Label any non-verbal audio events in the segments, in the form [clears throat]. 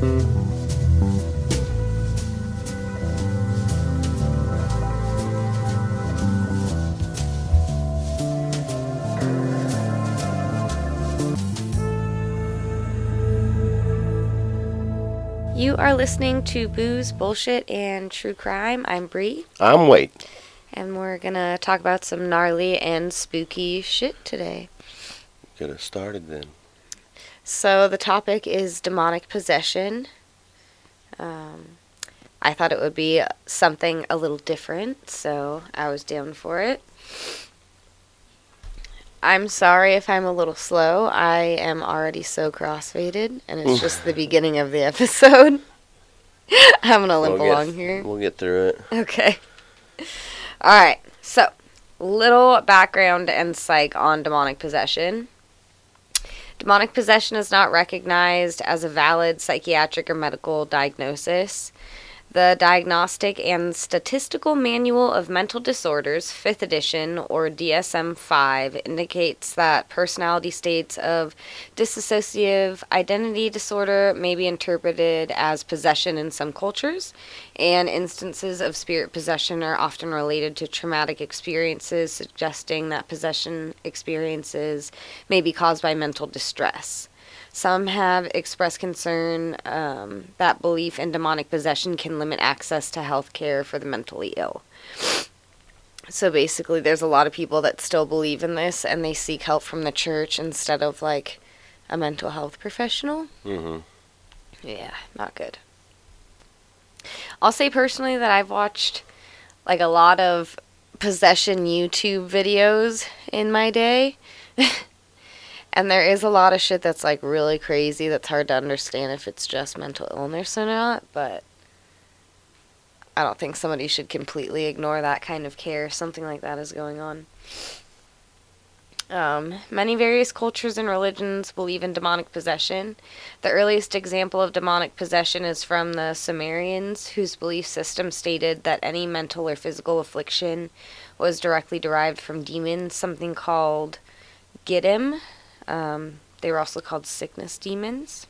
You are listening to Booze, Bullshit, and True Crime. I'm Bree, I'm Wade. and we're gonna talk about some gnarly and spooky shit today. Get us started then. So the topic is demonic possession. Um, I thought it would be something a little different, so I was down for it. I'm sorry if I'm a little slow. I am already so crossfaded, and it's just the beginning of the [laughs] episode. [laughs] I'm gonna limp We'll get- along here. We'll get through it. Okay. All right. So, little background and psych on demonic possession. Demonic possession is not recognized as a valid psychiatric or medical diagnosis. The Diagnostic and Statistical Manual of Mental Disorders, 5th edition, or DSM 5, indicates that personality states of dissociative identity disorder may be interpreted as possession in some cultures, and instances of spirit possession are often related to traumatic experiences, suggesting that possession experiences may be caused by mental distress. Some have expressed concern um, that belief in demonic possession can limit access to health care for the mentally ill. So basically, there's a lot of people that still believe in this and they seek help from the church instead of like a mental health professional. Mm-hmm. Yeah, not good. I'll say personally that I've watched like a lot of possession YouTube videos in my day. [laughs] and there is a lot of shit that's like really crazy that's hard to understand if it's just mental illness or not, but I don't think somebody should completely ignore that kind of care. Something like that is going on. Um, many various cultures and religions believe in demonic possession. The earliest example of demonic possession is from the Sumerians, whose belief system stated that any mental or physical affliction was directly derived from demons, something called Giddim. Um, they were also called sickness demons.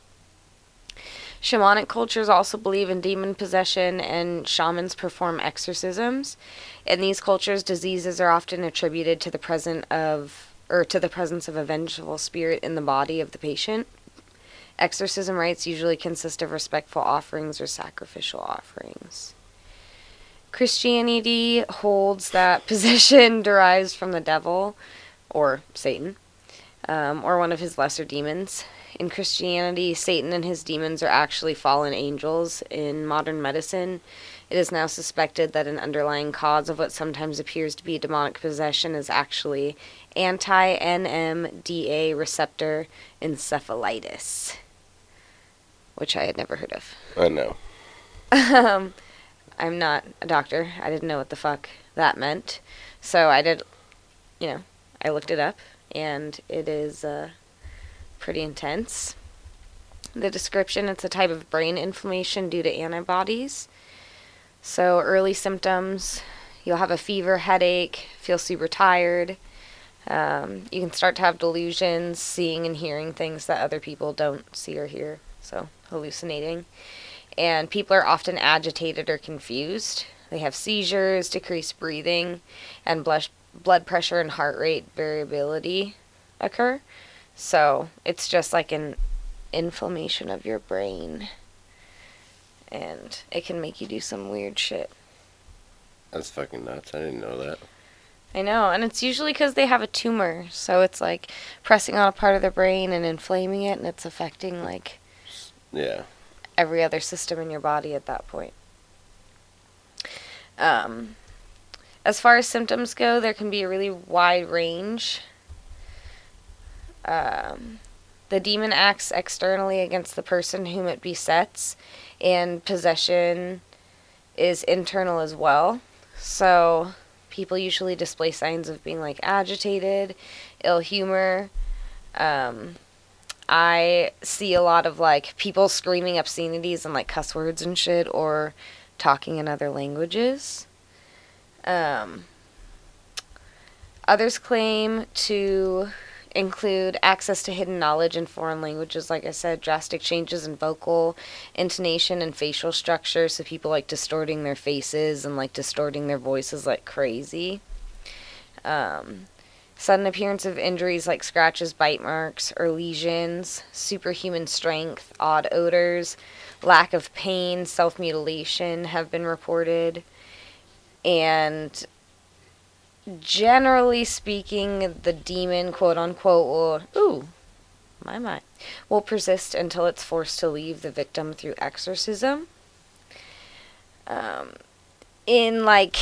Shamanic cultures also believe in demon possession, and shamans perform exorcisms. In these cultures, diseases are often attributed to the present of or to the presence of a vengeful spirit in the body of the patient. Exorcism rites usually consist of respectful offerings or sacrificial offerings. Christianity holds that [laughs] possession derives from the devil or Satan um, or one of his lesser demons. In Christianity, Satan and his demons are actually fallen angels. In modern medicine, it is now suspected that an underlying cause of what sometimes appears to be demonic possession is actually anti NMDA receptor encephalitis, which I had never heard of. I know. um, I'm not a doctor. I didn't know what the fuck that meant. So I did, you know, I looked it up, and it is uh, pretty intense. The description it's a type of brain inflammation due to antibodies. So, early symptoms you'll have a fever, headache, feel super tired. Um, you can start to have delusions, seeing and hearing things that other people don't see or hear. So, hallucinating. And people are often agitated or confused. They have seizures, decreased breathing, and blush, blood pressure and heart rate variability occur. So, it's just like an inflammation of your brain. And it can make you do some weird shit. That's fucking nuts. I didn't know that. I know, and it's usually because they have a tumor, so it's like pressing on a part of the brain and inflaming it, and it's affecting like Yeah. every other system in your body at that point. Um, as far as symptoms go, there can be a really wide range. Um, the demon acts externally against the person whom it besets, and possession is internal as well. So, people usually display signs of being like agitated, ill humor. Um, I see a lot of like people screaming obscenities and like cuss words and shit or talking in other languages. Um, others claim to include access to hidden knowledge in foreign languages, like I said, drastic changes in vocal intonation and facial structure, so people like distorting their faces and like distorting their voices like crazy. Um, sudden appearance of injuries like scratches, bite marks, or lesions, superhuman strength, odd odors, lack of pain, self mutilation have been reported. And generally speaking, the demon, quote unquote, will, ooh, my mind, will persist until it's forced to leave the victim through exorcism. Um, in like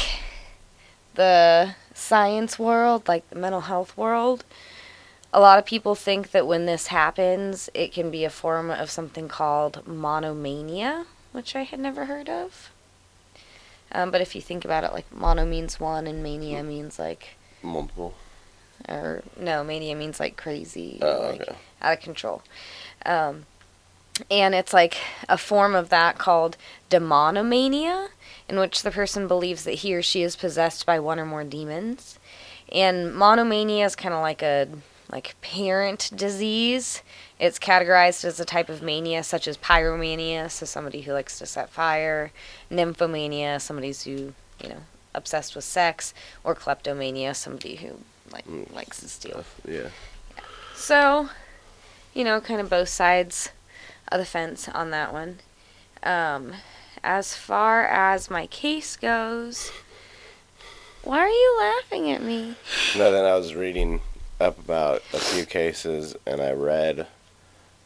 the science world, like the mental health world, a lot of people think that when this happens, it can be a form of something called monomania, which I had never heard of. Um, but if you think about it, like mono means one, and mania means like, Multiple. or no, mania means like crazy, Oh, like okay. out of control. Um, and it's like a form of that called demonomania, in which the person believes that he or she is possessed by one or more demons. And monomania is kind of like a like parent disease. It's categorized as a type of mania such as pyromania, so somebody who likes to set fire, nymphomania, somebody who, you know, obsessed with sex, or kleptomania, somebody who like Mm. likes to steal. Stuff. Yeah. So, you know, kind of both sides of the fence on that one. Um, as far as my case goes, why are you laughing at me? No, then I was reading up about a few cases, and I read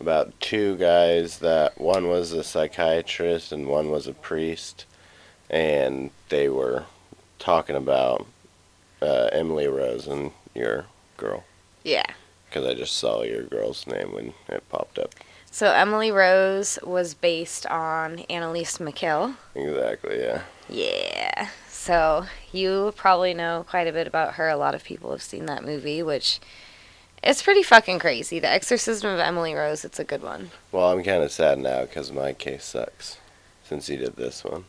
about two guys that one was a psychiatrist and one was a priest, and they were talking about uh, Emily Rose and your girl, Yeah. because I just saw your girl's name when it popped up. So Emily Rose was based on Anneliese McKill. Exactly, yeah. Yeah. So you probably know quite a bit about her. A lot of people have seen that movie, which it's pretty fucking crazy. The Exorcism of Emily Rose, it's a good one. Well, I'm kind of sad now because my case sucks since you did this one.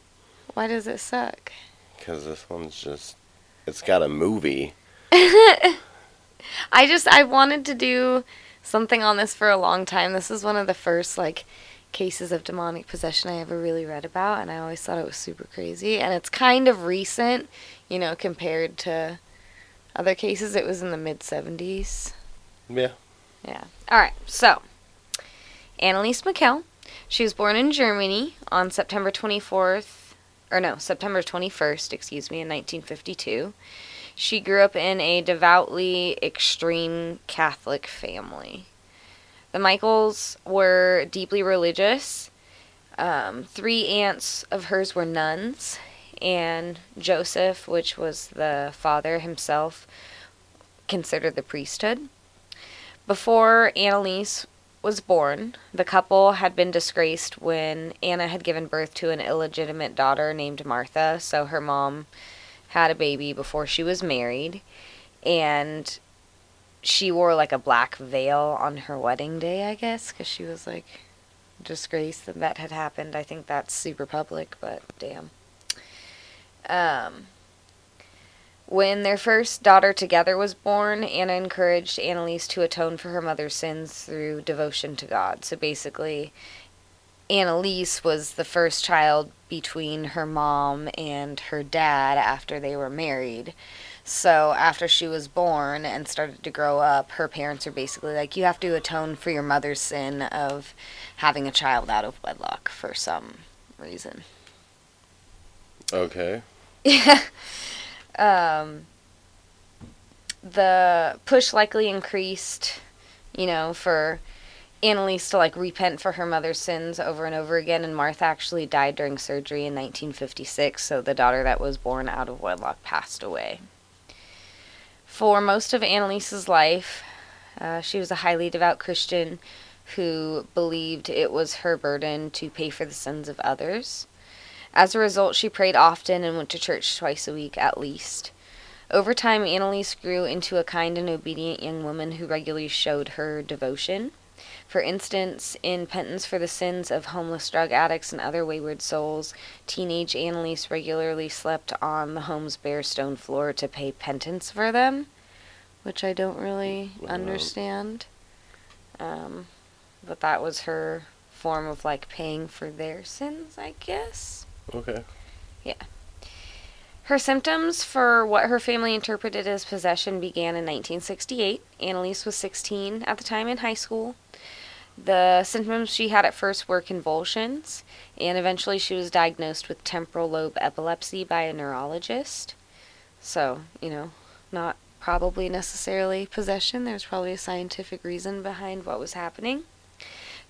Why does it suck? Because this one's just. It's got a movie. [laughs] I just I wanted to do something on this for a long time. This is one of the first like cases of demonic possession I ever really read about and I always thought it was super crazy and it's kind of recent, you know, compared to other cases. It was in the mid 70s. Yeah. Yeah. All right. So, Anneliese McKell. She was born in Germany on September 24th, or no, September 21st, excuse me, in 1952. She grew up in a devoutly extreme Catholic family. The Michaels were deeply religious. Um, three aunts of hers were nuns, and Joseph, which was the father himself, considered the priesthood. Before Anneliese was born, the couple had been disgraced when Anna had given birth to an illegitimate daughter named Martha. So her mom had a baby before she was married, and she wore like a black veil on her wedding day, I guess, because she was like disgraced that that had happened. I think that's super public, but damn. Um, when their first daughter together was born, Anna encouraged Anneliese to atone for her mother's sins through devotion to God. So basically, Anneliese was the first child between her mom and her dad after they were married. So after she was born and started to grow up, her parents are basically like, you have to atone for your mother's sin of having a child out of wedlock for some reason. Okay. Yeah. [laughs] um, the push likely increased, you know, for Anneliese to like repent for her mother's sins over and over again. And Martha actually died during surgery in 1956, so the daughter that was born out of wedlock passed away. For most of Anneliese's life, uh, she was a highly devout Christian who believed it was her burden to pay for the sins of others. As a result, she prayed often and went to church twice a week at least. Over time, Anneliese grew into a kind and obedient young woman who regularly showed her devotion. For instance, in penance for the sins of homeless drug addicts and other wayward souls, teenage Anneliese regularly slept on the home's bare stone floor to pay penance for them. which I don't really Wow. understand. Um, but that was her form of like paying for their sins, I guess. Okay. Yeah. Her symptoms for what her family interpreted as possession began in 1968. Anneliese was 16 at the time in high school. The symptoms she had at first were convulsions, and eventually she was diagnosed with temporal lobe epilepsy by a neurologist. So, you know, not probably necessarily possession. There's probably a scientific reason behind what was happening.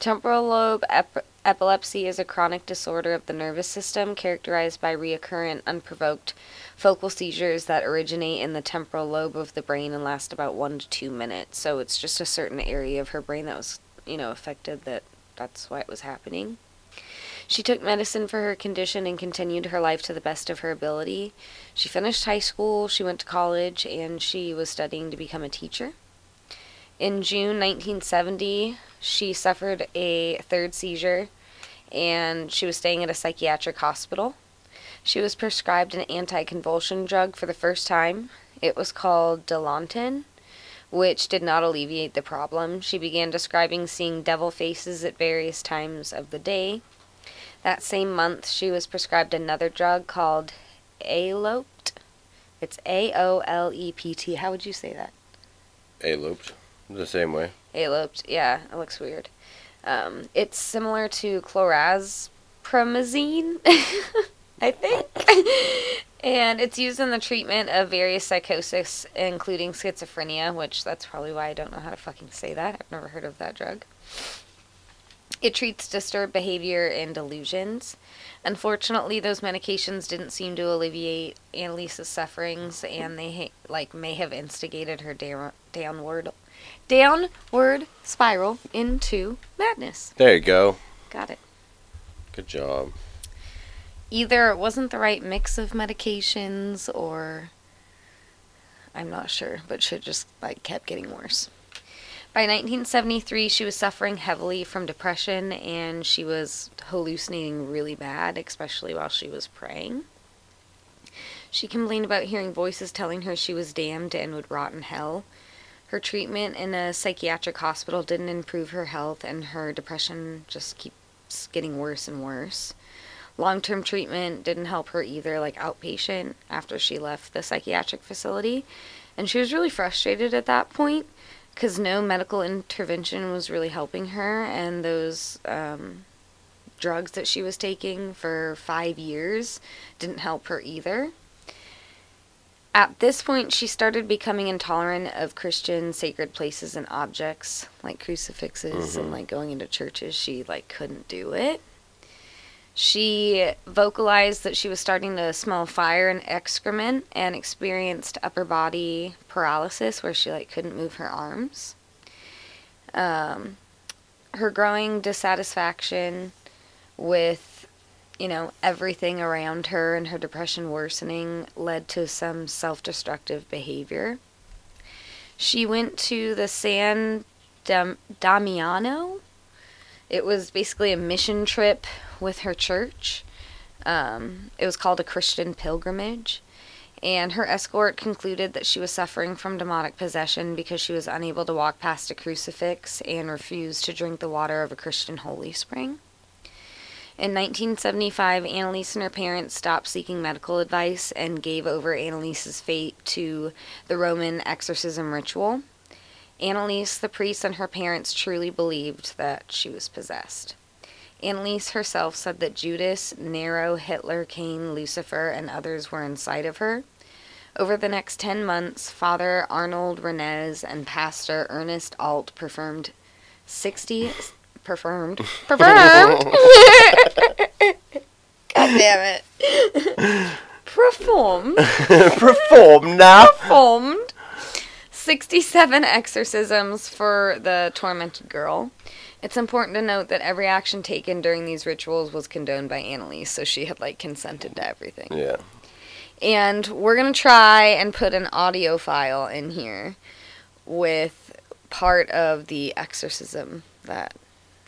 Temporal lobe ep- epilepsy is a chronic disorder of the nervous system characterized by recurrent, unprovoked focal seizures that originate in the temporal lobe of the brain and last about one to two minutes. So it's just a certain area of her brain that was, you know, affected that that's why it was happening. She took medicine for her condition and continued her life to the best of her ability. She finished high school, she went to college, and she was studying to become a teacher. In June 1970, she suffered a third seizure and she was staying at a psychiatric hospital. She was prescribed an anticonvulsion drug for the first time. It was called Dilantin, which did not alleviate the problem. She began describing seeing devil faces at various times of the day. That same month, she was prescribed another drug called Aolept. It's A O L E P T. How would you say that? A looped. The same way. Aloped, yeah, it looks weird. Um, it's similar to chlorazepramazine, [laughs] I think. and it's used in the treatment of various psychosis, including schizophrenia, which that's probably why I don't know how to fucking say that. I've never heard of that drug. It treats disturbed behavior and delusions. Unfortunately, those medications didn't seem to alleviate Anneliese's sufferings, and they like may have instigated her down- downward downward spiral into madness. There you go. Got it. Good job. Either it wasn't the right mix of medications or I'm not sure, but she just like kept getting worse. By 1973, she was suffering heavily from depression and she was hallucinating really bad, especially while she was praying. She complained about hearing voices telling her she was damned and would rot in hell. Her treatment in a psychiatric hospital didn't improve her health, and her depression just keeps getting worse and worse. Long term treatment didn't help her either, like outpatient, after she left the psychiatric facility. And she was really frustrated at that point because no medical intervention was really helping her, and those um, drugs that she was taking for five years didn't help her either. At this point, she started becoming intolerant of Christian sacred places and objects like crucifixes and Mhm. like going into churches. She like couldn't do it. She vocalized that she was starting to smell fire and excrement and experienced upper body paralysis where she like couldn't move her arms. Um, her growing dissatisfaction with you know everything around her and her depression worsening led to some self-destructive behavior. She went to the San Dam- Damiano. It was basically a mission trip with her church. Um, it was called a Christian pilgrimage. And her escort concluded that she was suffering from demonic possession because she was unable to walk past a crucifix and refused to drink the water of a Christian holy spring. In 1975, Anneliese and her parents stopped seeking medical advice and gave over Anneliese's fate to the Roman exorcism ritual. Anneliese, the priest, and her parents truly believed that she was possessed. Anneliese herself said that Judas, Nero, Hitler, Cain, Lucifer, and others were inside of her. Over the next 10 months, Father Arnold Renz and Pastor Ernest Alt performed 60 performed [laughs] performed [laughs] God damn it. [laughs] performed Perform now. performed 67 exorcisms for the tormented girl. It's important to note that every action taken during these rituals was condoned by Anneliese, so she had like consented to everything. Yeah. And we're going to try and put an audio file in here with part of the exorcism that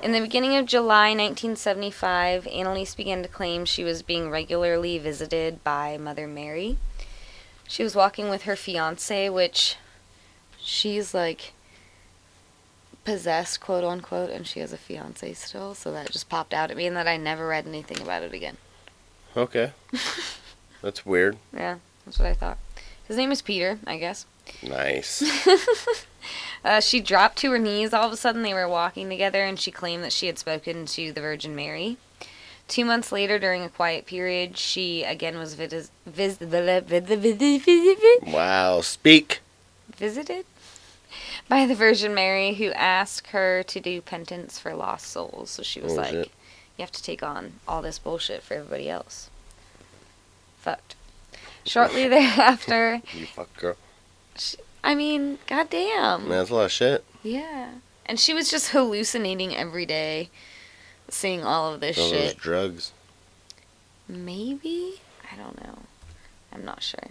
In the beginning of July 1975, Anneliese began to claim she was being regularly visited by Mother Mary. She was walking with her fiance, which she's like possessed, quote unquote, and she has a fiance still, so that just popped out at me, and that I never read anything about it again. Okay. [laughs] That's weird. Yeah, that's what I thought. His name is Peter, I guess. Nice. [laughs] Uh, she dropped to her knees. All of a sudden, they were walking together, and she claimed that she had spoken to the Virgin Mary. Two months later, during a quiet period, she again was vis- vis- wow. Speak. visited by the Virgin Mary, who asked her to do penance for lost souls. So she was like, "You have to take on all this bullshit for everybody else." Fucked. Shortly [laughs] thereafter, [laughs] You fuck girl. I mean, goddamn. That's a lot of shit. Yeah. And she was just hallucinating every day, seeing all of this All those shit. drugs. Maybe? I don't know. I'm not sure.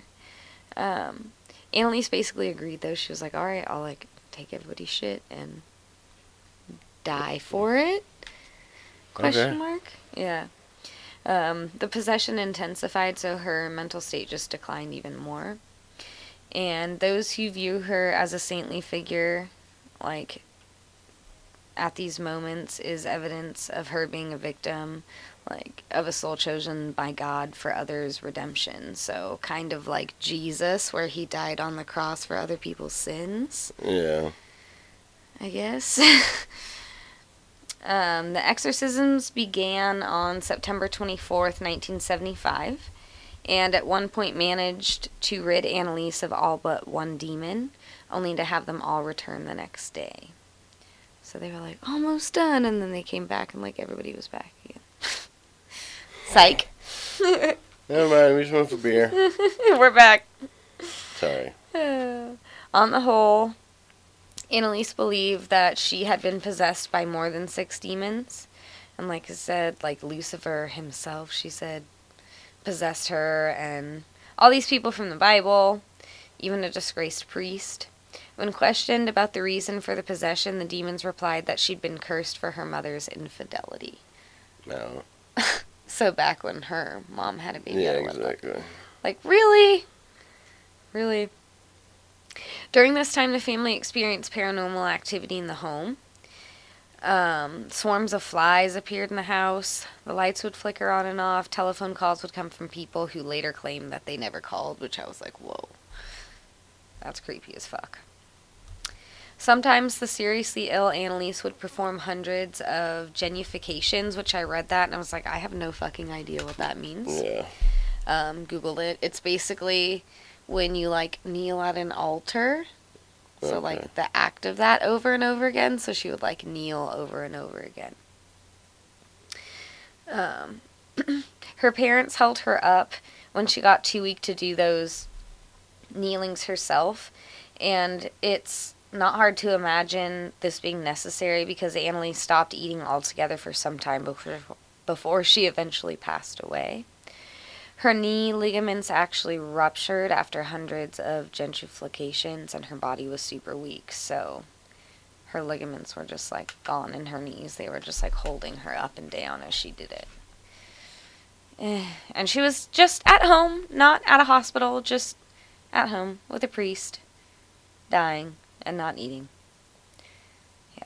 Um, Anneliese basically agreed, though. She was like, alright, I'll, like, take everybody's shit and die for it? Question Okay. mark? Yeah. Um, the possession intensified, so her mental state just declined even more. And those who view her as a saintly figure, like, at these moments, is evidence of her being a victim, like, of a soul chosen by God for others' redemption. So, kind of like Jesus, where he died on the cross for other people's sins. Yeah. I guess. [laughs] um, the exorcisms began on September 24th, 1975, and at one point managed to rid Anneliese of all but one demon, only to have them all return the next day. So they were like, almost done, and then they came back and like everybody was back again. [laughs] Psych. [laughs] Never mind. We just went for beer. [laughs] we're back. Sorry. [sighs] On the whole, Anneliese believed that she had been possessed by more than six demons. And like I said, like Lucifer himself, she said, possessed her, and all these people from the Bible, even a disgraced priest. When questioned about the reason for the possession, the demons replied that she'd been cursed for her mother's infidelity. No. [laughs] So back when her mom had a baby Yeah, out of wedlock. exactly. Like, really? Really? During this time, the family experienced paranormal activity in the home. Um, swarms of flies appeared in the house. The lights would flicker on and off. Telephone calls would come from people who later claimed that they never called, which I was like, whoa. That's creepy as fuck. Sometimes the seriously ill Anneliese would perform hundreds of genifications, which I read that and I was like, I have no fucking idea what that means Yeah. um, Googled it. It's basically when you like kneel at an altar. So Okay. like the act of that over and over again. So she would like kneel over and over again. Um, [clears throat] her parents held her up when she got too weak to do those kneelings herself, and it's not hard to imagine this being necessary because Anneliese stopped eating altogether for some time before before she eventually passed away. Her knee ligaments actually ruptured after hundreds of gentrifications, and her body was super weak. So her ligaments were just like gone in her knees. They were just like holding her up and down as she did it. Eh, And she was just at home, not at a hospital, just at home with a priest, dying and not eating. Yeah.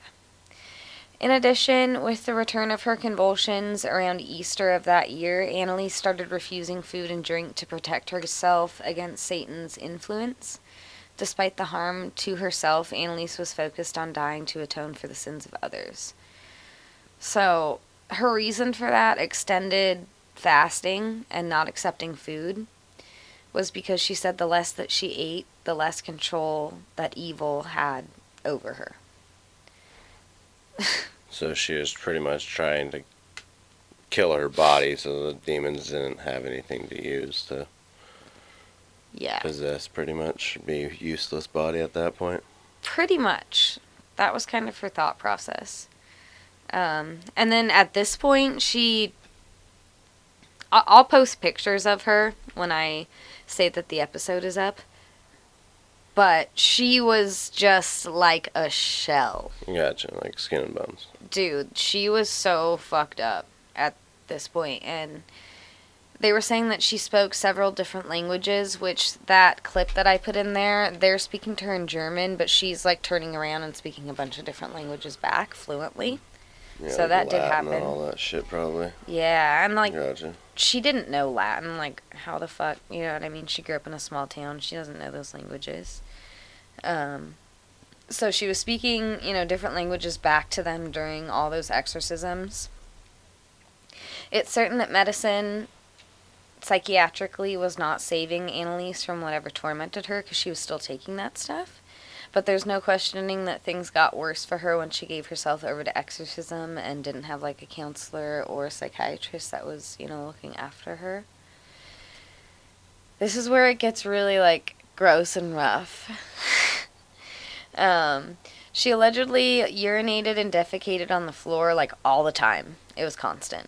In addition, with the return of her convulsions around Easter of that year, Anneliese started refusing food and drink to protect herself against Satan's influence. Despite the harm to herself, Anneliese was focused on dying to atone for the sins of others. So, her reason for that extended fasting and not accepting food was because she said the less that she ate, the less control that evil had over her. [laughs] So she was pretty much trying to kill her body, so the demons didn't have anything to use to Yeah. possess. Pretty much, be a useless body at that point. Pretty much. That was kind of her thought process. Um, and then at this point, she. I'll post pictures of her when I say that the episode is up. But she was just like a shell. Gotcha, like skin and bones. Dude, she was so fucked up at this point, And they were saying that she spoke several different languages, which that clip that I put in there, they're speaking to her in German, but she's like turning around and speaking a bunch of different languages back fluently. Yeah, So that did happen. All that shit, probably. Yeah, and like Gotcha. She didn't know Latin. Like, how the fuck, you know what I mean? She grew up in a small town. She doesn't know those languages. Um, so she was speaking, you know, different languages back to them during all those exorcisms. It's certain that medicine, psychiatrically, was not saving Anneliese from whatever tormented her because she was still taking that stuff. But there's no questioning that things got worse for her when she gave herself over to exorcism and didn't have like a counselor or a psychiatrist that was, you know, looking after her. This is where it gets really like gross and rough. [laughs] um, she allegedly urinated and defecated on the floor like all the time. It was constant.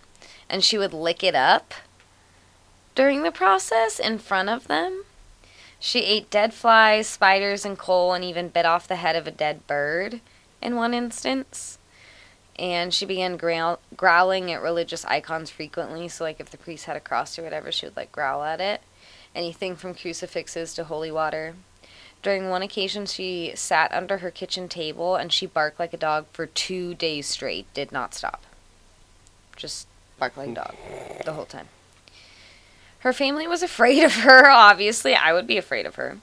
And she would lick it up during the process in front of them. She ate dead flies, spiders, and coal, and even bit off the head of a dead bird in one instance. And she began growl- growling at religious icons frequently. So, like, if the priest had a cross or whatever, she would, like, growl at it. Anything from crucifixes to holy water. During one occasion, she sat under her kitchen table and she barked like a dog for two days straight, did not stop. Just barked like a dog the whole time. Her family was afraid of her, [laughs] obviously. I would be afraid of her.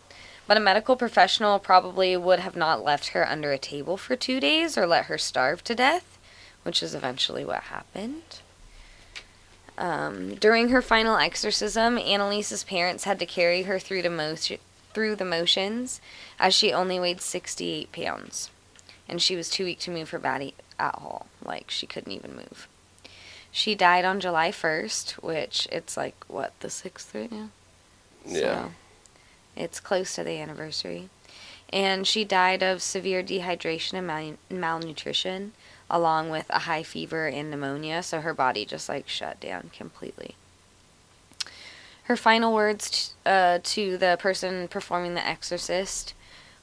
But a medical professional probably would have not left her under a table for two days or let her starve to death, which is eventually what happened. Um, during her final exorcism, Anneliese's parents had to carry her through the, motion, through the motions as she only weighed 68 pounds. And she was too weak to move her body at all. Like, she couldn't even move. She died on July 1st, which it's like, what, the 6th right now? Yeah. So, it's close to the anniversary. And she died of severe dehydration and mal- malnutrition, along with a high fever and pneumonia, so her body just like shut down completely. Her final words t- uh, to the person performing the exorcist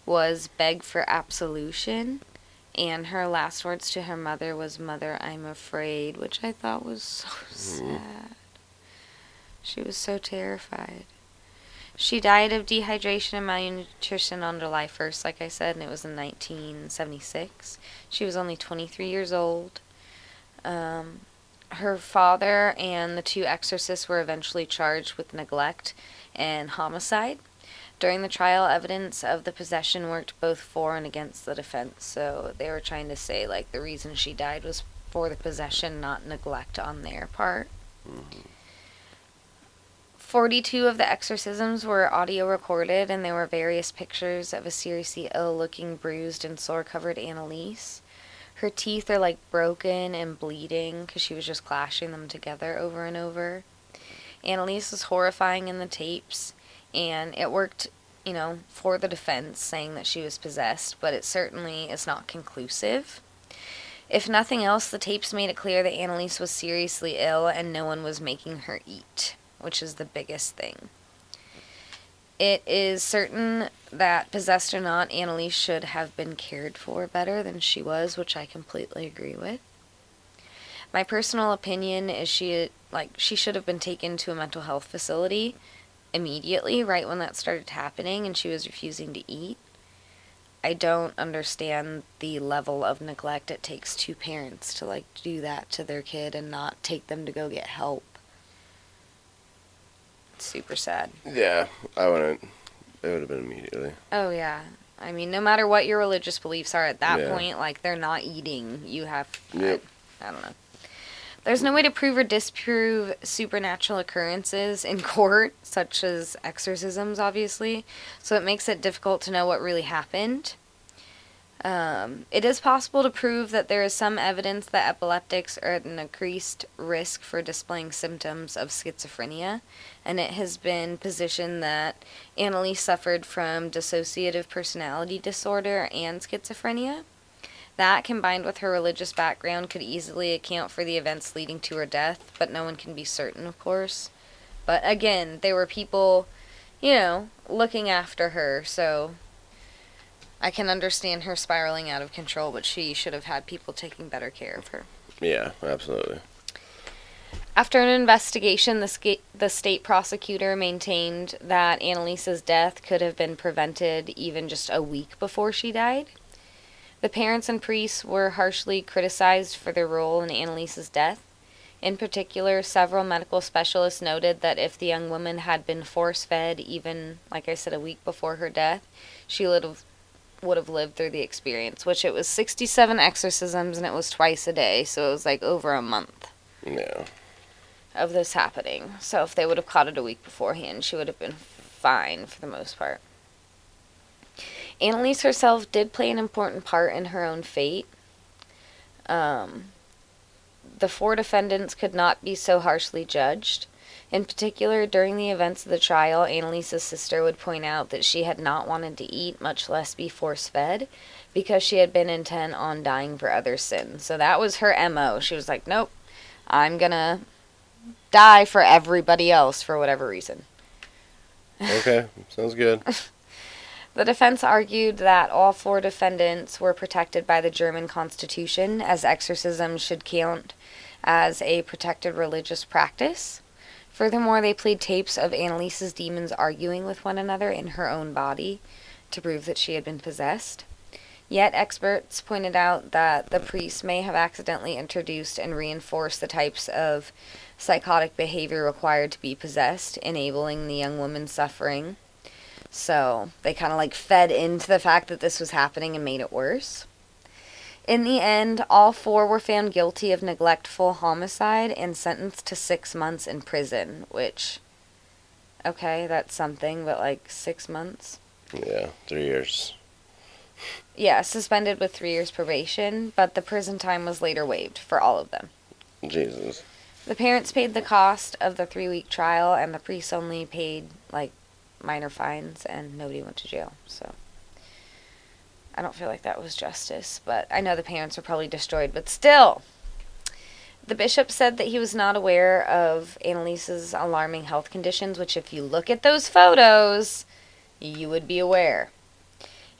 was beg for absolution. And her last words to her mother was, Mother, I'm afraid, which I thought was so sad. She was so terrified. She died of dehydration and malnutrition on July 1st, like I said, and it was in 1976. She was only 23 years old. Um, her father and the two exorcists were eventually charged with neglect and homicide. During the trial, evidence of the possession worked both for and against the defense. So they were trying to say, like, the reason she died was for the possession, not neglect on their part. Mm-hmm. 42 of the exorcisms were audio recorded, and there were various pictures of a seriously ill looking, bruised, and sore covered Anneliese. Her teeth are like broken and bleeding because she was just clashing them together over and over. Anneliese was horrifying in the tapes, and it worked, you know, for the defense, saying that she was possessed, but it certainly is not conclusive. If nothing else, the tapes made it clear that Anneliese was seriously ill and no one was making her eat, which is the biggest thing. It is certain that, possessed or not, Anneliese should have been cared for better than she was, which I completely agree with. My personal opinion is she like she should have been taken to a mental health facility immediately, right when that started happening, and she was refusing to eat. I don't understand the level of neglect it takes two parents to like do that to their kid and not take them to go get help. It's super sad. Yeah, I wouldn't. It would have been immediately. Oh yeah. I mean, no matter what your religious beliefs are at that Yeah. point, like they're not eating. You have Yep. I, I don't know. There's no way to prove or disprove supernatural occurrences in court, such as exorcisms, obviously, so it makes it difficult to know what really happened. Um, it is possible to prove that there is some evidence that epileptics are at an increased risk for displaying symptoms of schizophrenia, and it has been positioned that Anneliese suffered from dissociative personality disorder and schizophrenia. That, combined with her religious background, could easily account for the events leading to her death, but no one can be certain, of course. But again, there were people, you know, looking after her, so I can understand her spiraling out of control, but she should have had people taking better care of her. Yeah, absolutely. After an investigation, the, sca- the state prosecutor maintained that Anneliese's death could have been prevented even just a week before she died. The parents and priests were harshly criticized for their role in Anneliese's death. In particular, several medical specialists noted that if the young woman had been force fed, even, like I said, a week before her death, she would have would have lived through the experience, which it was 67 exorcisms and it was twice a day, so it was like over a month Yeah. of this happening. So if they would have caught it a week beforehand, she would have been fine for the most part. Anneliese herself did play an important part in her own fate. Um, the four defendants could not be so harshly judged. In particular, during the events of the trial, Anneliese's sister would point out that she had not wanted to eat, much less be force fed, because she had been intent on dying for other sins. So that was her MO. She was like, nope, I'm gonna die for everybody else for whatever reason. Okay, sounds good. [laughs] The defense argued that all four defendants were protected by the German Constitution, as exorcism should count as a protected religious practice. Furthermore, they played tapes of Anneliese's demons arguing with one another in her own body to prove that she had been possessed. Yet, experts pointed out that the priests may have accidentally introduced and reinforced the types of psychotic behavior required to be possessed, enabling the young woman suffering. So, they kind of like fed into the fact that this was happening and made it worse. In the end, all four were found guilty of neglectful homicide and sentenced to six months in prison, which, okay, that's something, but like six months? Yeah, three years. Yeah, suspended with three years probation, but the prison time was later waived for all of them. Jesus. The parents paid the cost of the three week trial, and the priests only paid like minor fines, and nobody went to jail. So I don't feel like that was justice, but I know the parents were probably destroyed, but still. The bishop said that he was not aware of Anneliese's alarming health conditions, which, if you look at those photos, you would be aware.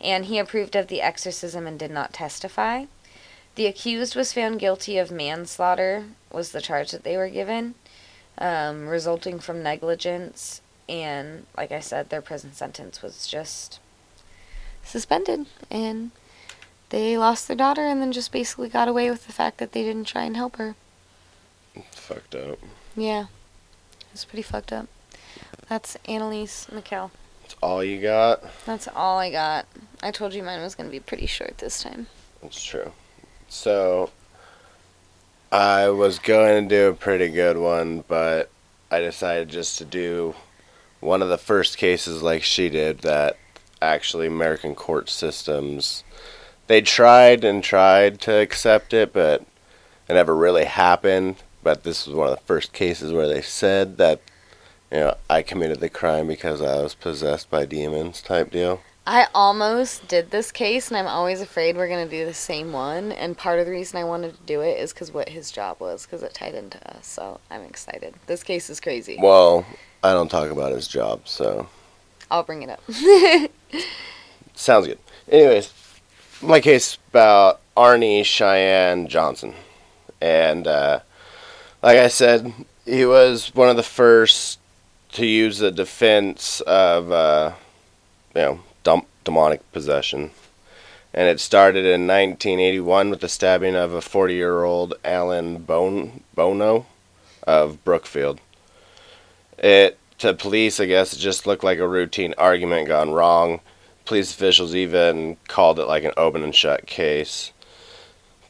And he approved of the exorcism and did not testify. The accused was found guilty of manslaughter, was the charge that they were given, um, resulting from negligence. And, like I said, their prison sentence was just suspended. And they lost their daughter and then just basically got away with the fact that they didn't try and help her. Fucked up. Yeah. It's pretty fucked up. That's Anneliese McKell. That's all you got? That's all I got. I told you mine was going to be pretty short this time. That's true. So, I was going to do a pretty good one, but I decided just to do one of the first cases like she did that actually American court systems they tried and tried to accept it, but it never really happened. But this was one of the first cases where they said that you know I committed the crime because I was possessed by demons type deal. I almost did this case, and I'm always afraid we're going to do the same one. And part of the reason I wanted to do it is because what his job was, because it tied into us. So I'm excited. This case is crazy. Well, I don't talk about his job, so I'll bring it up. [laughs] Sounds good. Anyways, my case about Arne Cheyenne Johnson. And uh, like I said, he was one of the first to use the defense of, uh, you know, dom- demonic possession. And it started in 1981 with the stabbing of a 40 year old Alan Bon- Bono of Brookfield. It, to police, I guess, it just looked like a routine argument gone wrong police officials even called it like an open and shut case.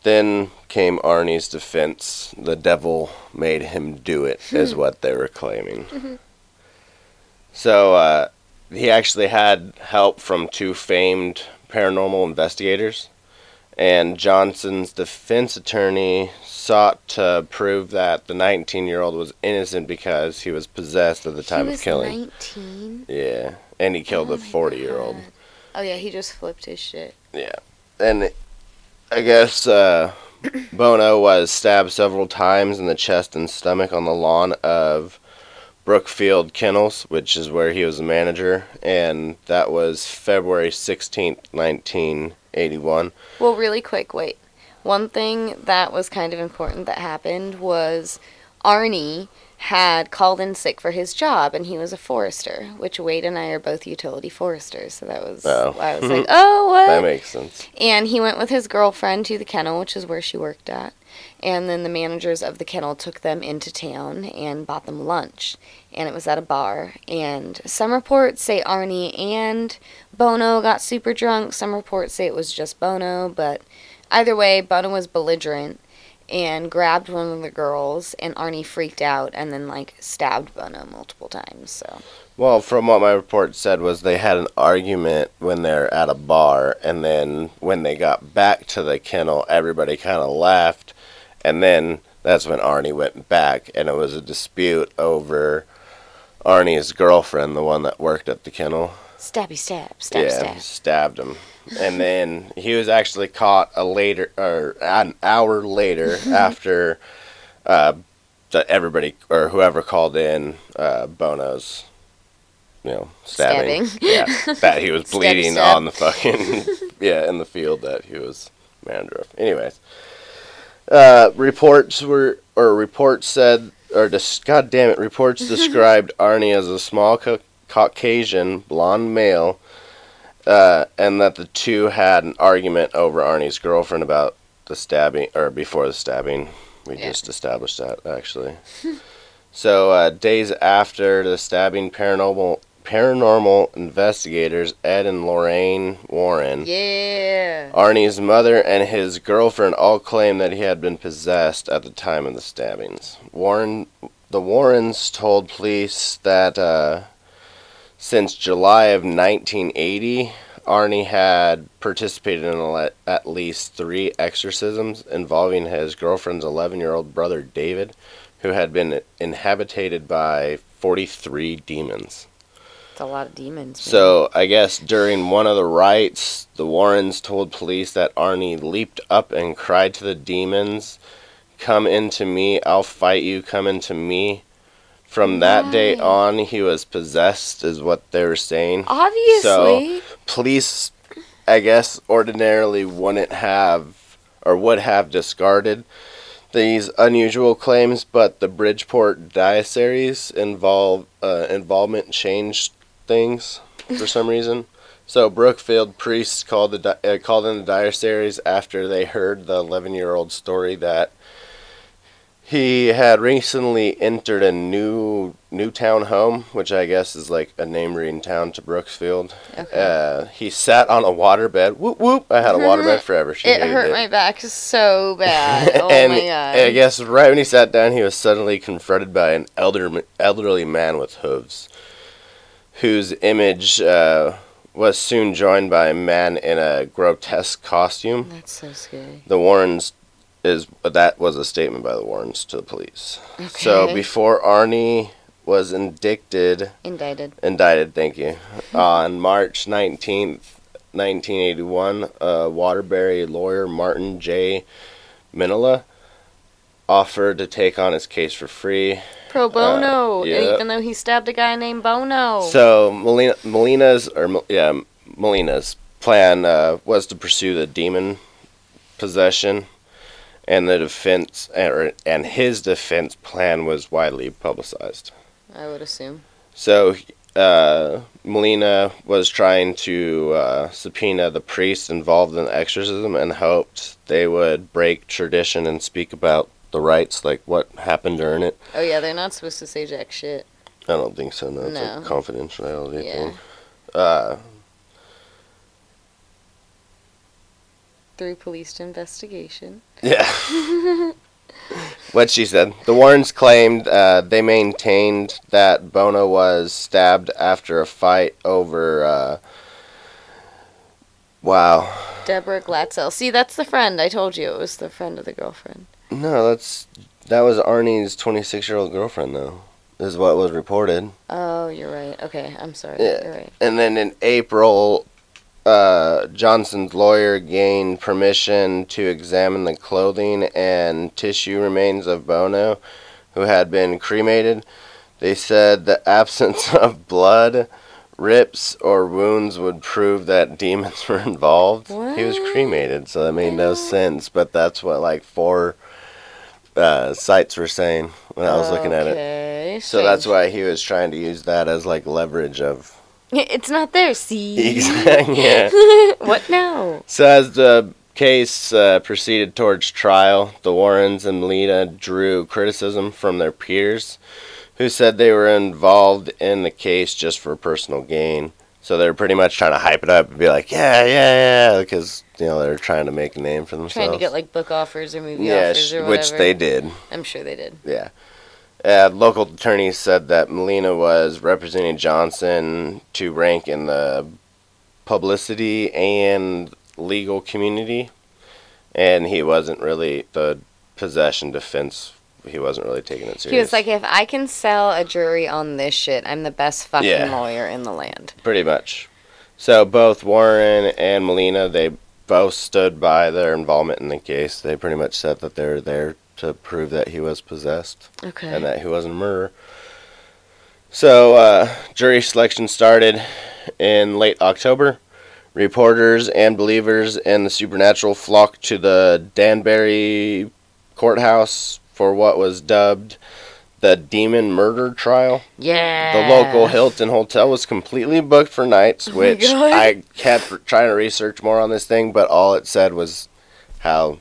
Then came Arne's defense. The devil made him do it, [laughs] is what they were claiming. So uh, he actually had help from two famed paranormal investigators. And Johnson's defense attorney sought to prove that the 19 year old was innocent because he was possessed at the time he of was killing. 19. Yeah. And he killed Oh a 40 year old. God. Oh yeah, he just flipped his shit. Yeah. And I guess uh, Bono was stabbed several times in the chest and stomach on the lawn of Brookfield Kennels, which is where he was a manager. And that was February 16th, 1981. Well, really quick, wait. One thing that was kind of important that happened was Arne had called in sick for his job, and he was a forester, which Wade and I are both utility foresters. So that was Oh. I was like, [laughs] oh, what? That makes sense. And he went with his girlfriend to the kennel, which is where she worked at. And then the managers of the kennel took them into town and bought them lunch. And it was at a bar. And some reports say Arne and Bono got super drunk. Some reports say it was just Bono. But either way, Bono was belligerent and grabbed one of the girls. And Arne freaked out and then, like, stabbed Bono multiple times. So. Well, from what my report said was they had an argument when they're at a bar, and then when they got back to the kennel, everybody kind of left, and then that's when Arne went back, and it was a dispute over Arne's girlfriend, the one that worked at the kennel. Stabby stab, stab yeah, stab. stabbed him, and then he was actually caught a later or an hour later [laughs] after uh, that everybody or whoever called in uh, Bono's, you know, stabbing. Stabbing. yeah, that he was [laughs] bleeding stab. on the fucking [laughs] yeah in the field that he was of. Anyways, uh, reports were or reports said or just God damn it, reports described Arne as a small ca- Caucasian blonde male, uh, and that the two had an argument over Arne's girlfriend about the stabbing or before the stabbing. We Yeah. just established that actually. [laughs] so uh, days after the stabbing, paranormal paranormal investigators Ed and Lorraine Warren. Yeah. Arne's mother and his girlfriend all claim that he had been possessed at the time of the stabbings. Warren, the Warrens told police that uh, since July of 1980, Arne had participated in at least three exorcisms involving his girlfriend's 11 year old brother David, who had been inhabited by 43 demons. It's a lot of demons. man. So I guess during one of the rites, the Warrens told police that Arne leaped up and cried to the demons, "Come into me! I'll fight you! Come into me!" From that day on, he was possessed, is what they were saying. Obviously. Police, I guess, ordinarily wouldn't have or would have discarded these unusual claims, but the Bridgeport diocese involve uh, involvement changed things for some [laughs] reason. So Brookfield priests called the di- uh, called in the diocese after they heard the 11 year old story that he had recently entered a new Newtown home, which I guess is like a neighboring town to Brooksfield. Okay. Uh, he sat on a waterbed. Whoop whoop! I had a waterbed forever. She it hurt it. my back so bad. [laughs] Oh and my god. I guess right when he sat down, he was suddenly confronted by an elder, elderly man with hooves, whose image uh, was soon joined by a man in a grotesque costume. That's so scary. The Warrens is that was a statement by the Warrens to the police. So before Arne was indicted, Indicted. indicted, thank you, on March nineteenth, nineteen eighty-one, uh, Waterbury lawyer Martin J. Minnella offered to take on his case for free. Pro bono. Uh, yeah. Even though he stabbed a guy named Bono. So Molina, Molina's or yeah, Molina's plan uh, was to pursue the demon possession, and the defense or, and his defense plan was widely publicized. I would assume. So uh, Molina was trying to uh, subpoena the priests involved in the exorcism and hoped they would break tradition and speak about the rites, like what happened during it. Oh yeah, they're not supposed to say jack shit. I don't think so. No, it's No. a confidentiality Yeah. thing. Uh, Through police investigation. Yeah. [laughs] what she said. The Warrens claimed uh, they maintained that Bono was stabbed after a fight over uh, Wow. Deborah Glatzel. See, that's the friend. I told you it was the friend of the girlfriend. No, that's that was Arne's 26 year old girlfriend, though. Is what was reported. Oh, you're right. Okay, I'm sorry. Yeah. Right. And then in April, uh, Johnson's lawyer gained permission to examine the clothing and tissue remains of Bono, who had been cremated. They said the [laughs] absence of blood, rips, or wounds would prove that demons [laughs] were involved. He was cremated, so that made no sense, but that's what like four uh, sites were saying when I was looking at it. Okay, So that's why he was trying to use that as like leverage of It's not there. See. Exactly. Yeah. [laughs] what now? So as the case uh, proceeded towards trial, the Warrens and Melita drew criticism from their peers, who said they were involved in the case just for personal gain. So they're pretty much trying to hype it up and be like, yeah, yeah, yeah, because you know they're trying to make a name for themselves. Trying to get like book offers or movie yeah, offers or whatever. which they did. I'm sure they did. Yeah. Uh, local attorneys said that Molina was representing Johnson to rank in the publicity and legal community, and he wasn't really the possession defense. He wasn't really taking it serious. He was like, if I can sell a jury on this shit, I'm the best fucking Yeah. lawyer in the land. pretty much. So both Warren and Molina, they both stood by their involvement in the case. They pretty much said that they're there to prove that he was possessed. Okay. and that he wasn't a murderer. So, uh, jury selection started in late October. Reporters and believers in the supernatural flocked to the Danbury courthouse for what was dubbed the Demon Murder Trial. yeah. The local Hilton Hotel was completely booked for nights, Oh which. I kept trying to research more on this thing, but all it said was how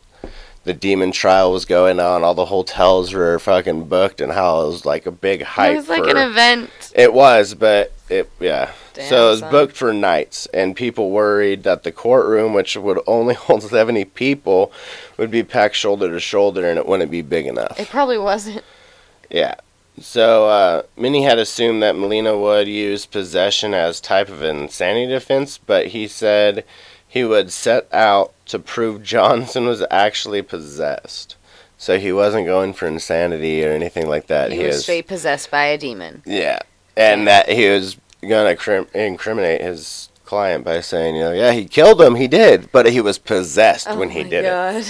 the demon trial was going on, all the hotels were fucking booked, and how it was like a big hype. It was like for, an event. It was, but it yeah. Damn, so it was son. booked for nights, and people worried that the courtroom, which would only [laughs] hold seventy people, would be packed shoulder to shoulder, and it wouldn't be big enough. It probably wasn't. Yeah. So uh, many had assumed that Molina would use possession as type of insanity defense, but he said he would set out to prove Johnson was actually possessed. So he wasn't going for insanity or anything like that. He was straight possessed by a demon. yeah, and that he was gonna crim- incriminate his client by saying, you know, yeah, he killed him, he did, but he was possessed when he oh my did it. God.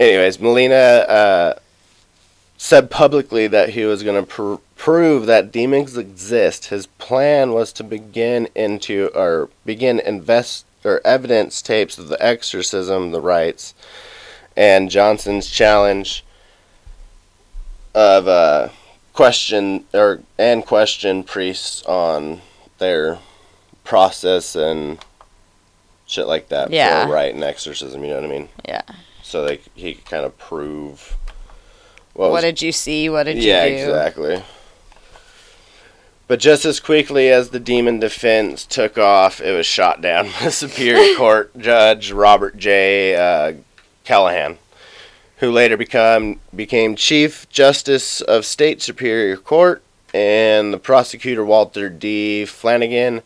Anyways, Molina uh, said publicly that he was going to pr- prove that demons exist. His plan was to begin into or begin invest or evidence tapes of the exorcism, the rites, and Johnson's challenge of uh, question or and question priests on their process and shit like that Yeah. for rite and exorcism. You know what I mean? Yeah. so they he could kind of prove what, What, was did you see? What did yeah you do? Yeah, exactly. But just as quickly as the demon defense took off, it was shot down by Superior [laughs] Court Judge Robert J. Uh, Callahan, who later become became Chief Justice of State Superior Court, and the prosecutor Walter D. Flanagan,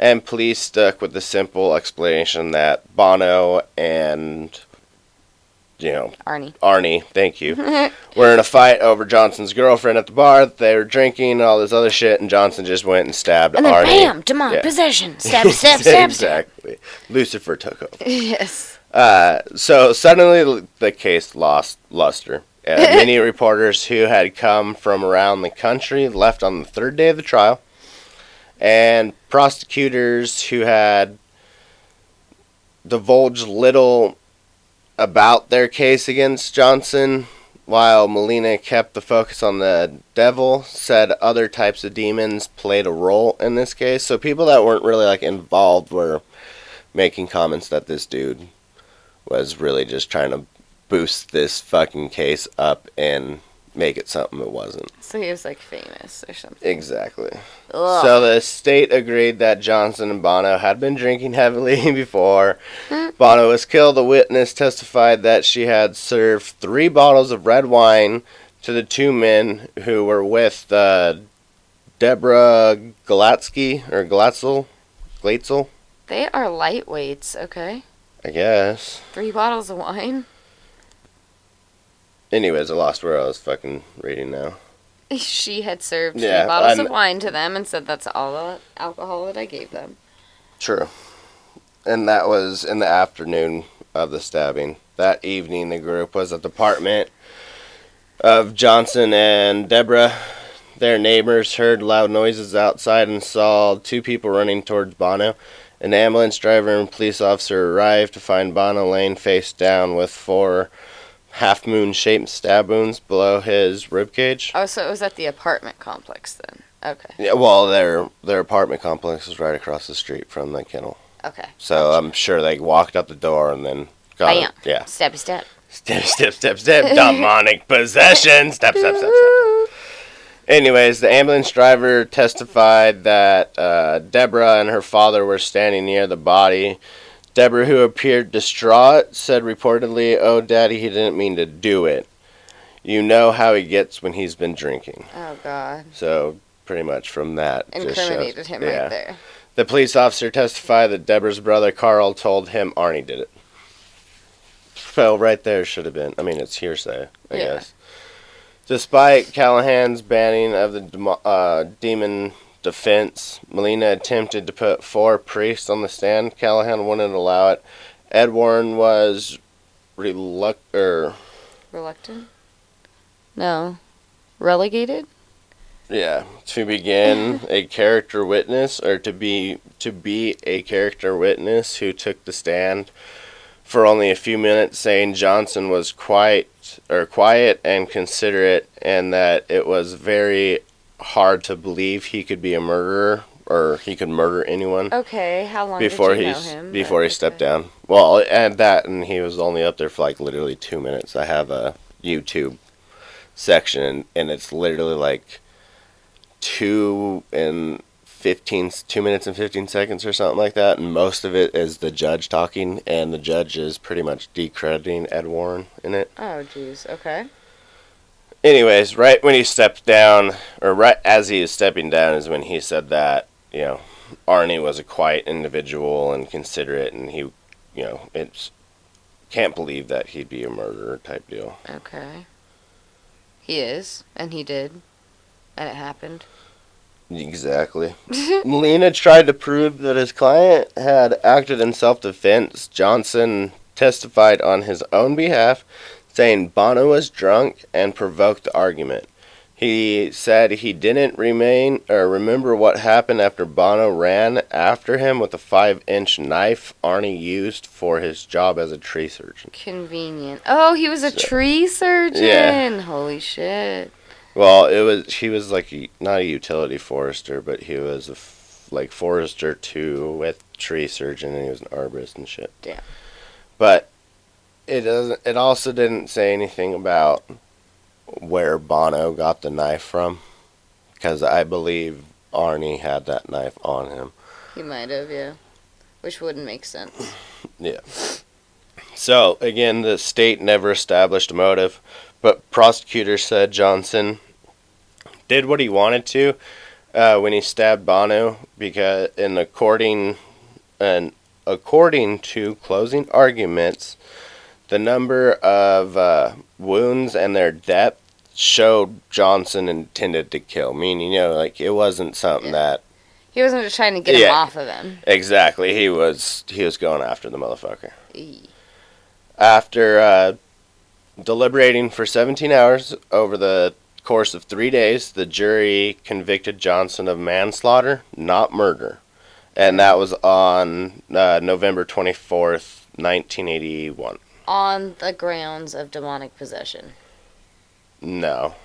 and police stuck with the simple explanation that Bono and you know Arne. Arne, thank you, [laughs] We're in a fight over Johnson's girlfriend at the bar. They were drinking and all this other shit, and Johnson just went and stabbed And then Arne. bam, demonic Yeah. possession. [laughs] Stab, stab, stab, stab. exactly. Lucifer took over. Yes. Uh, so suddenly the- the case lost luster. Uh, [laughs] many reporters who had come from around the country left on the third day of the trial, and prosecutors who had divulged little about their case against Johnson, while Molina kept the focus on the devil, said other types of demons played a role in this case. So people that weren't really like involved were making comments that this dude was really just trying to boost this fucking case up and make it something it wasn't. So he was like famous or something. Exactly. Ugh. So the state agreed that Johnson and Bono had been drinking heavily [laughs] before. Bono was killed. The witness testified that she had served three bottles of red wine to the two men who were with uh, Deborah Galatsky or Glatzel, Glatzel. They are lightweights, okay? I guess. Three bottles of wine. Anyways, I lost where I was fucking reading now. [laughs] She had served Yeah, three bottles I'm- of wine to them and said that's all the alcohol that I gave them. True. And that was in the afternoon of the stabbing. That evening, the group was at the apartment of Johnson and Deborah. Their neighbors heard loud noises outside and saw two people running towards Bono. An ambulance driver and police officer arrived to find Bono laying face down with four half moon shaped stab wounds below his ribcage. Oh, so it was at the apartment complex then. Okay. Yeah, well, their their apartment complex is right across the street from the kennel. Okay. So I'm sure they walked out the door and then got Bam. it. Yeah. Step by step. Step, step, step, step. [laughs] Demonic possession. Step, step, step, step. Anyways, the ambulance driver testified that uh, Deborah and her father were standing near the body. Deborah, who appeared distraught, said reportedly, Oh, Daddy, he didn't mean to do it. You know how he gets when he's been drinking. Oh God. So, pretty much from that. just shows- Incriminated him yeah. right there. The police officer testified that Deborah's brother Carl told him Arne did it. So right there should have been. I mean, it's hearsay, I Yeah. guess. Despite Callahan's banning of the uh, demon defense, Molina attempted to put four priests on the stand. Callahan wouldn't allow it. Ed Warren was reluctant. Er, Reluctant? No. Relegated? Yeah, to begin [laughs] a character witness or to be to be a character witness who took the stand for only a few minutes saying Johnson was quiet or quiet and considerate and that it was very hard to believe he could be a murderer or he could murder anyone Okay. How long before did you he know him? before he stepped down. Well, and that and he was only up there for like literally 2 minutes. I have a YouTube section and it's literally like 2 and 15 2 minutes and 15 seconds or something like that and most of it is the judge talking and the judge is pretty much decrediting Ed Warren in it. Oh, jeez. Okay. Anyways, right when he stepped down, or right as he is stepping down, is when he said that you know Arne was a quiet individual and considerate, and he, you know, it's can't believe that he'd be a murderer type deal. Okay. He is, and he did, and it happened. Exactly. [laughs] Molina tried to prove that his client had acted in self defense. Johnson testified on his own behalf, saying Bono was drunk and provoked the argument. He said he didn't remain or remember what happened after Bono ran after him with a five inch knife Arne used for his job as a tree surgeon. Convenient. Oh, he was a So- tree surgeon. Yeah. Holy shit. Well, it was he was like not a utility forester, but he was a f- like forester too with tree surgeon, and he was an arborist and shit. Yeah. But it doesn't. It also didn't say anything about where Bono got the knife from, because I believe Arne had that knife on him. He might have, yeah. Which wouldn't make sense. [sniffs] Yeah. So again, the state never established a motive, but prosecutors said Johnson did what he wanted to uh, when he stabbed Bono because, in according and according to closing arguments, the number of uh, wounds and their depth showed Johnson intended to kill. Meaning, you know, like it wasn't something Yeah. that He wasn't just trying to get him off of him. exactly he was. He was going after the motherfucker. Eee. After uh, deliberating for 17 hours over the course of three days, the jury convicted Johnson of manslaughter, not murder. And that was on uh, November 24th, 1981. On the grounds of demonic possession. No.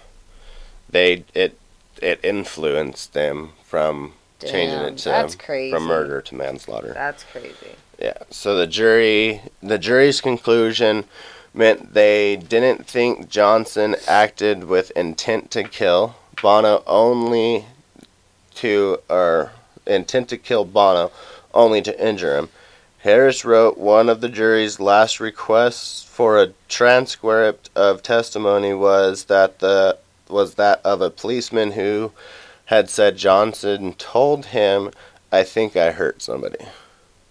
They it it influenced them from changing it to from murder to manslaughter. That's crazy. Yeah. So the jury, the jury's conclusion meant they didn't think Johnson acted with intent to kill Bono only to or intent to kill Bono only to injure him. Harris wrote one of the jury's last requests for a transcript of testimony was that the was that of a policeman who had said Johnson told him, "I think I hurt somebody."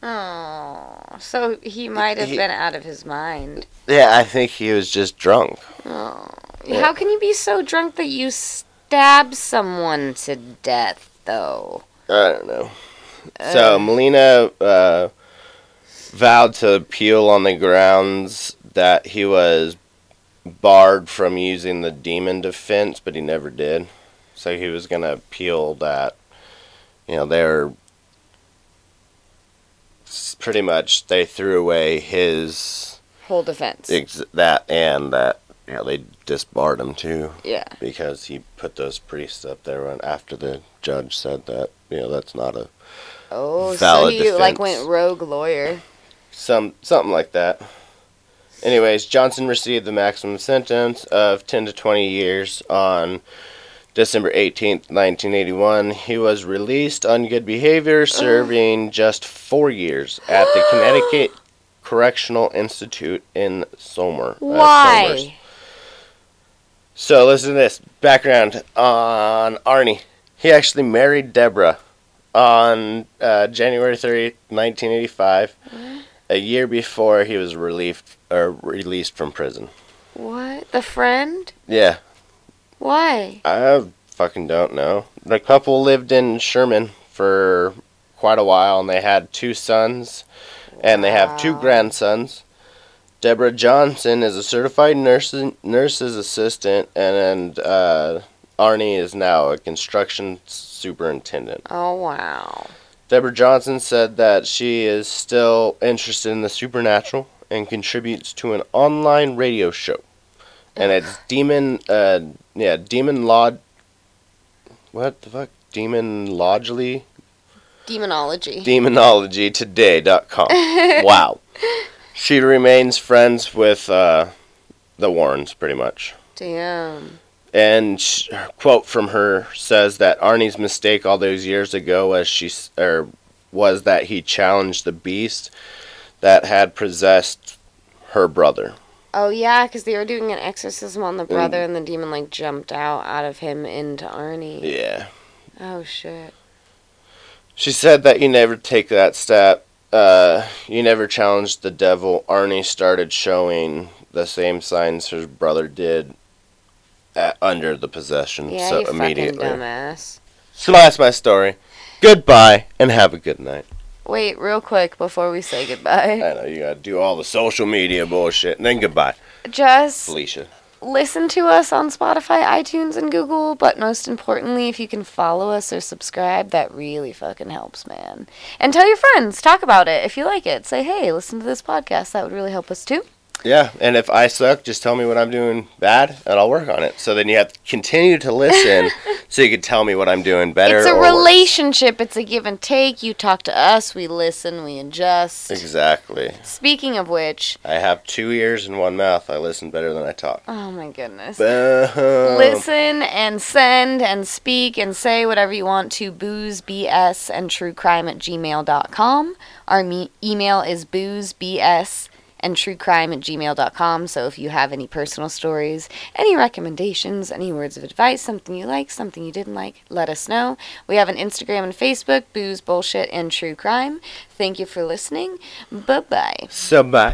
Oh, so he might have He- been out of his mind. Yeah, I think he was just drunk. Oh, Yeah. how can you be so drunk that you stab someone to death, though? I don't know. So Ugh. Molina uh, vowed to appeal on the grounds that he was barred from using the demon defense, but he never did. So he was gonna appeal that. You know, they're pretty much they threw away his whole defense. ex- that and that. You know, they disbarred him too yeah. because he put those priests up there when after the judge said that. You know, that's not a Oh, so Valid he like went rogue lawyer. Some something like that. Anyways, Johnson received the maximum sentence of 10 to 20 years on December 18th, 1981. He was released on good behavior, serving just 4 years at the Connecticut [gasps] Correctional Institute in Somer. uh, Somers. Why? So listen to this background on Arne. He actually married Deborah on uh, January 30th, 1985, a year before he was relieved or released from prison. What? The friend? Yeah, Why? I fucking don't know. The couple lived in Sherman for quite a while, and they had two sons, and they have two grandsons. Deborah Johnson is a certified nurse, nurse's assistant, and uh, Arne is now a construction superintendent. Oh wow. Deborah Johnson said that she is still interested in the supernatural and contributes to an online radio show. And it's Demon, uh, yeah, Demon Lod. What the fuck? Demon Lodgely? Demonology. DemonologyToday.com. [laughs] wow. She remains friends with uh, the Warrens, pretty much. Damn. And quote from her says that Arne's mistake all those years ago was she or was that he challenged the beast that had possessed her brother. Oh yeah, because they were doing an exorcism on the brother, and the demon like jumped out out of him into Arne. Yeah. Oh shit. She said that you never take that step. Uh, you never challenged the devil. Arne started showing the same signs his brother did at, under the possession. Yeah, so you immediately. fucking dumbass. So that's my story. Goodbye and have a good night. Wait, real quick before we say goodbye, I know you gotta do all the social media bullshit and then goodbye, just Felicia. listen to us on Spotify, iTunes, and Google. But most importantly, if you can follow us or subscribe, that really fucking helps, man. And tell your friends, talk about it if you like it. Say, hey, listen to this podcast. That would really help us too. Yeah, and if I suck, just tell me what I'm doing bad, and I'll work on it. So then you have to continue to listen, [laughs] so you can tell me what I'm doing better. it's a or worse. relationship. It's a give and take. You talk to us, we listen, we adjust. Exactly. Speaking of which, I have two ears and one mouth. I listen better than I talk. oh my goodness. Boom. Listen and send and speak and say whatever you want to boozebs and truecrime at gmail.com. Our me- email is boozebs and truecrime at gmail.com. So if you have any personal stories, any recommendations, any words of advice, something you like, something you didn't like, let us know. We have an Instagram and Facebook, booze, bullshit, and true crime. Thank you for listening. Bye bye. So bye.